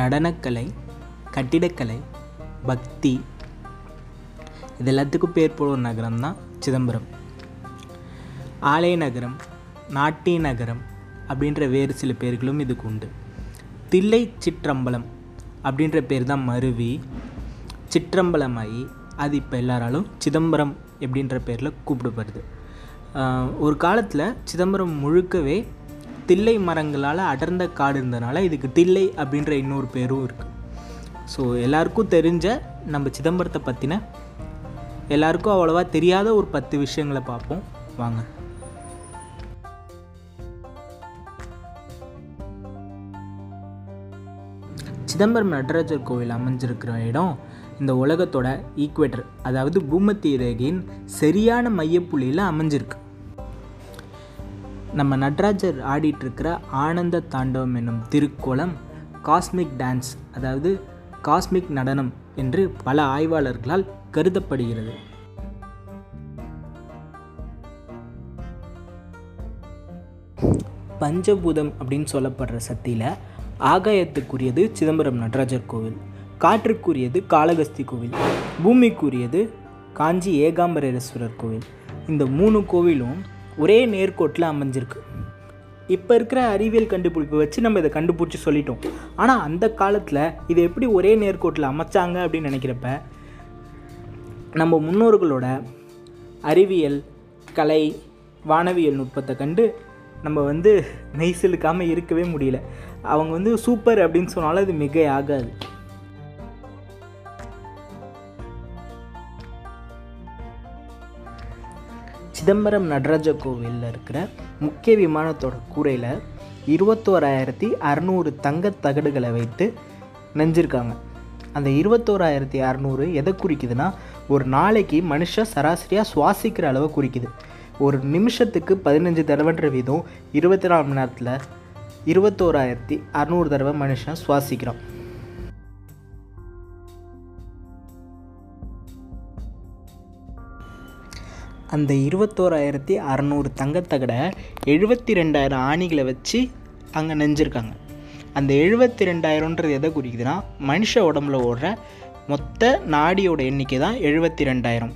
நடனக்கலை கட்டிடக்கலை பக்தி இது எல்லாத்துக்கும் பேர் போன ஒரு நகரம் தான் சிதம்பரம். ஆலய நகரம் நாட்டிய நகரம் அப்படின்ற வேறு சில பேர்களும் இதுக்கு உண்டு. தில்லை சிற்றம்பலம் அப்படின்ற பேர் தான் மருவி. சிற்றம்பலமாகி அது இப்போ எல்லாராலும் சிதம்பரம் அப்படின்ற பேரில் கூப்பிடப்படுது. ஒரு காலத்தில் சிதம்பரம் முழுக்கவே தில்லை மரங்களால் அடர்ந்த காடு இருந்தனால இதுக்கு தில்லை அப்படின்ற இன்னொரு பேரும் இருக்குது ஸோ எல்லாருக்கும் தெரிஞ்ச நம்ம சிதம்பரத்தை பற்றின எல்லாருக்கும் அவ்வளோவா தெரியாத ஒரு பத்து விஷயங்களை பார்ப்போம். வாங்க. சிதம்பரம் நடராஜர் கோவில் அமைஞ்சிருக்கிற இடம் இந்த உலகத்தோட ஈக்குவேட்டர் அதாவது பூமத்திய ரேகையின் சரியான மையப்புள்ளியில் அமைஞ்சிருக்கு. நம்ம நடராஜர் ஆடிட்டுருக்கிற ஆனந்த தாண்டவம் என்னும் திருக்கோலம் காஸ்மிக் டான்ஸ் அதாவது காஸ்மிக் நடனம் என்று பல ஆய்வாளர்களால் கருதப்படுகிறது. பஞ்சபூதம் அப்படின்னு சொல்லப்படுற சக்தியில் ஆகாயத்துக்குரியது சிதம்பரம் நடராஜர் கோவில் காற்றுக்குரியது காளகஸ்தி கோவில் பூமிக்குரியது காஞ்சி ஏகாம்பரேஸ்வரர் கோவில். இந்த மூணு கோவிலும் ஒரே நேர்கோட்டில் அமைஞ்சிருக்கு. இப்போ இருக்கிற அறிவியல் கண்டுபிடிப்பை வச்சு நம்ம இதை கண்டுபிடிச்சி சொல்லிட்டோம். ஆனால் அந்த காலத்தில் இதை எப்படி ஒரே நேர்கோட்டில் அமைச்சாங்க அப்படின்னு நினைக்கிறப்ப நம்ம முன்னோர்களோட அறிவியல் கலை வானவியல் நுட்பத்தை கண்டு நம்ம வந்து மெய்சிலுக்காமல் இருக்கவே முடியல. அவங்க வந்து சூப்பர் அப்படின்னு சொன்னாலும் அது மிக ஆகாது சிதம்பரம் நடராஜ கோவிலில் இருக்கிற முக்கிய விமானத்தோட கூரையில் இருபத்தோராயிரத்தி அறநூறு தங்க தகடுகளை வைத்து நெஞ்சிருக்காங்க. அந்த இருபத்தோராயிரத்தி அறநூறு எதை குறிக்குதுன்னா ஒரு நாளைக்கு மனுஷன் சராசரியாக சுவாசிக்கிற அளவை குறிக்குது. ஒரு நிமிஷத்துக்கு பதினஞ்சு தடவைன்ற வீதம் இருபத்தி நாலு மணி நேரத்தில் இருபத்தோராயிரத்தி அறநூறு தடவை மனுஷன் சுவாசிக்கிறான். அந்த இருபத்தோராயிரத்தி அறநூறு தங்கத்தகடை எழுபத்தி ரெண்டாயிரம் ஆணிகளை வச்சு அங்கே நெஞ்சிருக்காங்க. அந்த எழுபத்தி ரெண்டாயிரம்ன்றது எதை குறிக்குதுன்னா மனுஷ உடம்புல ஓடுற மொத்த நாடியோட எண்ணிக்கை தான் எழுபத்தி ரெண்டாயிரம்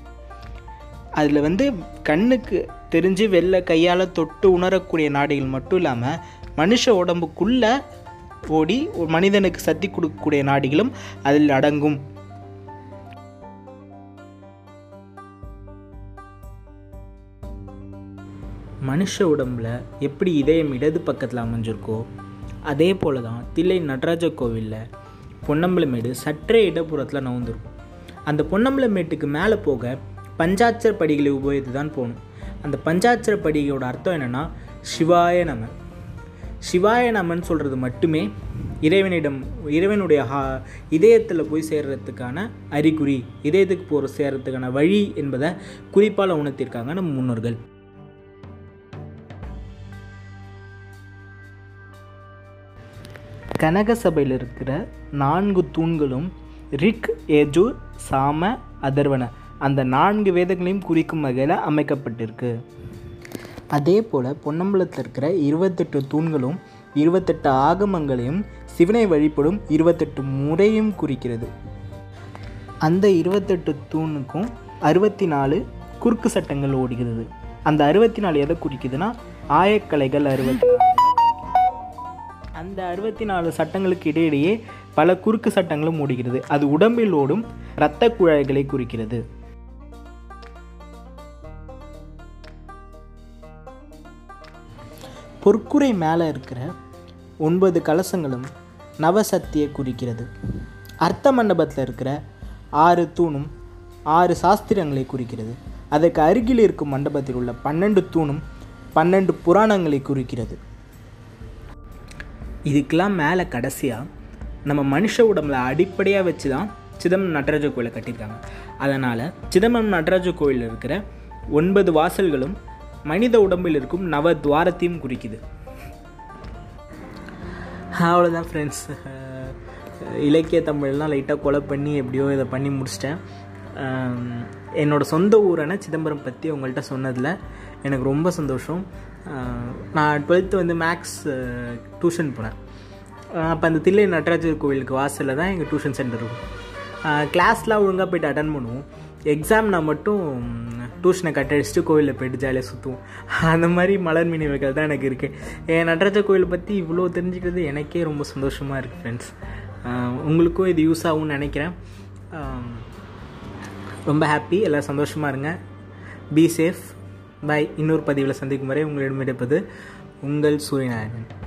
அதில் வந்து கண்ணுக்கு தெரிஞ்சு வெளில கையால் தொட்டு உணரக்கூடிய நாடிகள் மட்டும் இல்லாமல் மனுஷ உடம்புக்குள்ளே ஓடி ஒரு மனிதனுக்கு சக்தி கொடுக்கக்கூடிய நாடிகளும் அதில் அடங்கும். மனுஷ உடம்புல எப்படி இதயம் இடது பக்கத்தில் அமைஞ்சிருக்கோ அதே போல தான் தில்லை நடராஜ கோவிலில் பொன்னம்பலமேடு சற்றே இடப்புறத்தில் நவுந்திருக்கும். அந்த பொன்னம்பலமேட்டுக்கு மேலே போக பஞ்சாட்சர படிகளை உபயோகித்து தான் போகணும். அந்த பஞ்சாட்சர படிகையோட அர்த்தம் என்னென்னா சிவாய நம. சிவாய நமன் சொல்கிறது மட்டுமே இறைவனிடம் இறைவனுடைய ஹா இதயத்தில் போய் சேர்றதுக்கான அறிகுறி இதயத்துக்கு போகிற சேர்றதுக்கான வழி என்பதை குறிப்பால் உணர்த்தியிருக்காங்க நம்ம முன்னோர்கள். கனக சபையில் இருக்கிற நான்கு தூண்களும் ரிக் ஏஜூர் சாம அதர்வன. அந்த நான்கு வேதங்களையும் குறிக்கும் வகையில் அமைக்கப்பட்டிருக்கு. அதே போல் பொன்னம்பலத்தில் இருக்கிற இருபத்தெட்டு தூண்களும் இருபத்தெட்டு ஆகமங்களையும் சிவனை வழிபடும் இருபத்தெட்டு முறையும் குறிக்கிறது. அந்த இருபத்தெட்டு தூணுக்கும் அறுபத்தி நாலு குறுக்கு சட்டங்கள் ஓடுகிறது. அந்த அறுபத்தி நாலு எதை குறிக்குதுன்னா ஆயக்கலைகள் அறுபத்தி அந்த அறுபத்தி நாலு சட்டங்களுக்கு இடையிடையே பல குறுக்கு சட்டங்களும் ஓடுகிறது அது உடம்பில் ஓடும் இரத்த குழாய்களை குறிக்கிறது. பொற்குறை மேலே இருக்கிற ஒன்பது கலசங்களும் நவசக்தியை குறிக்கிறது. அர்த்த மண்டபத்தில் இருக்கிற ஆறு தூணும் ஆறு சாஸ்திரங்களை குறிக்கிறது. அதற்கு அருகில் இருக்கும் மண்டபத்தில் உள்ள பன்னெண்டு தூணும் பன்னெண்டு புராணங்களை குறிக்கிறது. இதுக்கெல்லாம் மேலே கடைசியாக நம்ம மனுஷ உடம்புல அடிப்படையாக வச்சு தான் சிதம்பரம் நடராஜ கோயிலை கட்டியிருக்காங்க. அதனால் சிதம்பரம் நடராஜ கோயிலில் இருக்கிற ஒன்பது வாசல்களும் மனித உடம்பில் இருக்கும் நவ துவாரத்தையும் குறிக்குது. அவ்வளோதான் ஃப்ரெண்ட்ஸ் இலக்கிய தமிழ்லாம் லைட்டாக கொலை பண்ணி எப்படியோ இதை பண்ணி முடிச்சிட்டேன். என்னோடய என்னோட சொந்த ஊரான சிதம்பரம் பற்றி உங்கள்கிட்ட சொன்னதில் எனக்கு ரொம்ப சந்தோஷம். நான் டுவெல்த்து வந்து மேக்ஸ் டியூஷன் போனேன். அப்போ அந்த தில்லை நடராஜர் கோவிலுக்கு வாசலில் தான் எங்கள் டியூஷன் சென்டர் இருக்கும். கிளாஸ்லாம் ஒழுங்காக போயிட்டு அட்டன் பண்ணுவோம். எக்ஸாம்னா மட்டும் டியூஷனை கட் அடிச்சுட்டு கோவிலில் போய்ட்டு ஜாலியாக சுற்றுவோம் அந்த மாதிரி மலர் நினைவுகள் தான் எனக்கு இருக்குது என் நடராஜர் கோவிலை பற்றி இவ்வளோ தெரிஞ்சுக்கிறது எனக்கே ரொம்ப சந்தோஷமாக இருக்குது ஃப்ரெண்ட்ஸ் உங்களுக்கும் இது யூஸ் ஆகும்னு நினைக்கிறேன். ரொம்ப ஹாப்பி எல்லாம் சந்தோஷமாக இருங்க. பி சேஃப் பை இன்னொரு பதிவில் சந்திக்கும் வரை உங்களிடம் எடுப்பது உங்கள் சூரியநாராயணன்